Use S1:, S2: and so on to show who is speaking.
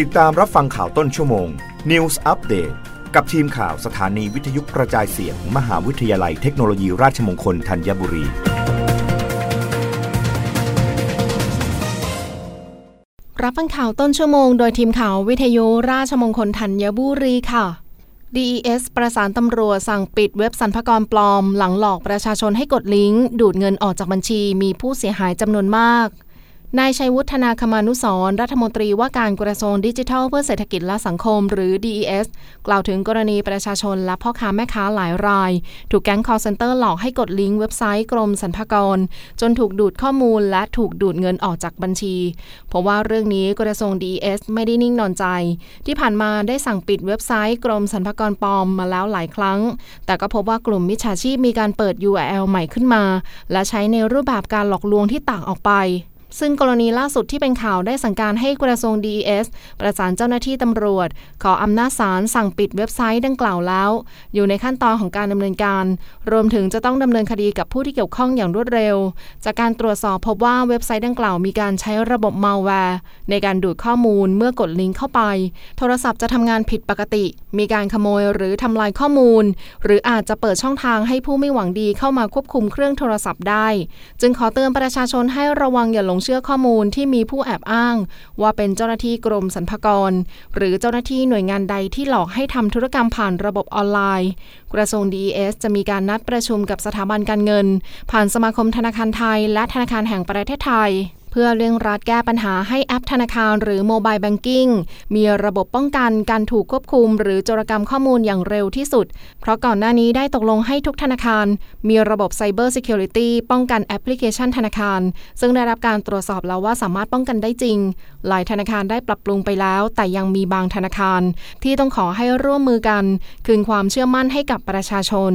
S1: ติดตามรับฟังข่าวต้นชั่วโมง News Update กับทีมข่าวสถานีวิทยุกระจายเสียงมมหาวิทยาลัยเทคโนโลยีราชมงคลธัญบุรี
S2: รับฟังข่าวต้นชั่วโมง โดยทีมข่าววิทยุราชมงคลธัญบุรีค่ะ DES ประสานตำรวจสั่งปิดเว็บสรรพากรปลอม หลังหลอกประชาชนให้กดลิงก์ดูดเงินออกจากบัญชีมีผู้เสียหายจำนวนมาก นายชัยวุฒนาคมานุสรรัฐมนตรีว่าการกระทรวงดิจิทัล เพื่อเศรษฐกิจและสังคมหรือ DES กล่าวถึงกรณีประชาชนและพ่อค้าแม่ค้าหลายราย ถูกแก๊ง call center หลอกให้กดลิงก์เว็บไซต์กรมสรรพากร จนถูกดูดข้อมูลและถูกดูดเงินออกจากบัญชี เพราะว่าเรื่องนี้กระทรวง DES ไม่ได้นิ่งนอนใจ ที่ผ่านมาได้สั่งปิดเว็บไซต์กรมสรรพากรปลอมมาแล้วหลายครั้ง แต่ก็พบว่ากลุ่มมิจฉาชีพมีการเปิด URL ใหม่ขึ้นมา และใช้ในรูปแบบการหลอกลวงที่ต่างออกไป ซึ่งกรณีล่าสุดที่เป็นข่าวได้สั่งการให้กระทรวง DES ประสานเจ้าหน้าที่ตำรวจ ขออำนาจศาลสั่งปิดเว็บไซต์ดังกล่าวแล้ว อยู่ในขั้นตอนของการดำเนินการ รวมถึงจะต้องดำเนินคดีกับผู้ที่เกี่ยวข้องอย่างรวดเร็ว จากการตรวจสอบพบว่าเว็บไซต์ดังกล่าวมีการใช้ระบบมาแวร์ในการดูดข้อมูลเมื่อกดลิงก์เข้าไป โทรศัพท์จะทำงานผิดปกติ มีการขโมยหรือทำลายข้อมูล หรืออาจจะเปิดช่องทางให้ผู้ไม่หวังดีเข้ามาควบคุมเครื่องโทรศัพท์ได้ จึงขอเตือนประชาชนให้ระวังอย่าหลงเชื่อข้อมูลที่มีผู้แอบอ้าง ว่าเป็นเจ้าหน้าที่กรมสรรพากร หรือเจ้าหน้าที่หน่วยงานใดที่หลอกให้ทำธุรกรรมผ่านระบบออนไลน์ กระทรวง DES จะมีการนัดประชุมกับสถาบันการเงิน ผ่านสมาคมธนาคารไทย และธนาคารแห่งประเทศไทย เพื่อเร่งรัดแก้ปัญหาให้แอปธนาคารหรือโมบายแบงกิ้งมีระบบป้องกันการถูกควบคุม หรือโจรกรรมข้อมูลอย่างเร็วที่สุด เพราะก่อนหน้านี้ได้ตกลงให้ทุกธนาคาร มีระบบ Cyber Security ป้องกันแอปพลิเคชันธนาคาร ซึ่งได้รับการตรวจสอบแล้วว่าสามารถป้องกันได้จริง หลายธนาคารได้ปรับปรุงไปแล้ว แต่ยังมีบางธนาคาร ที่ต้องขอให้ร่วมมือกัน คืนความเชื่อมั่นให้กับประชาชน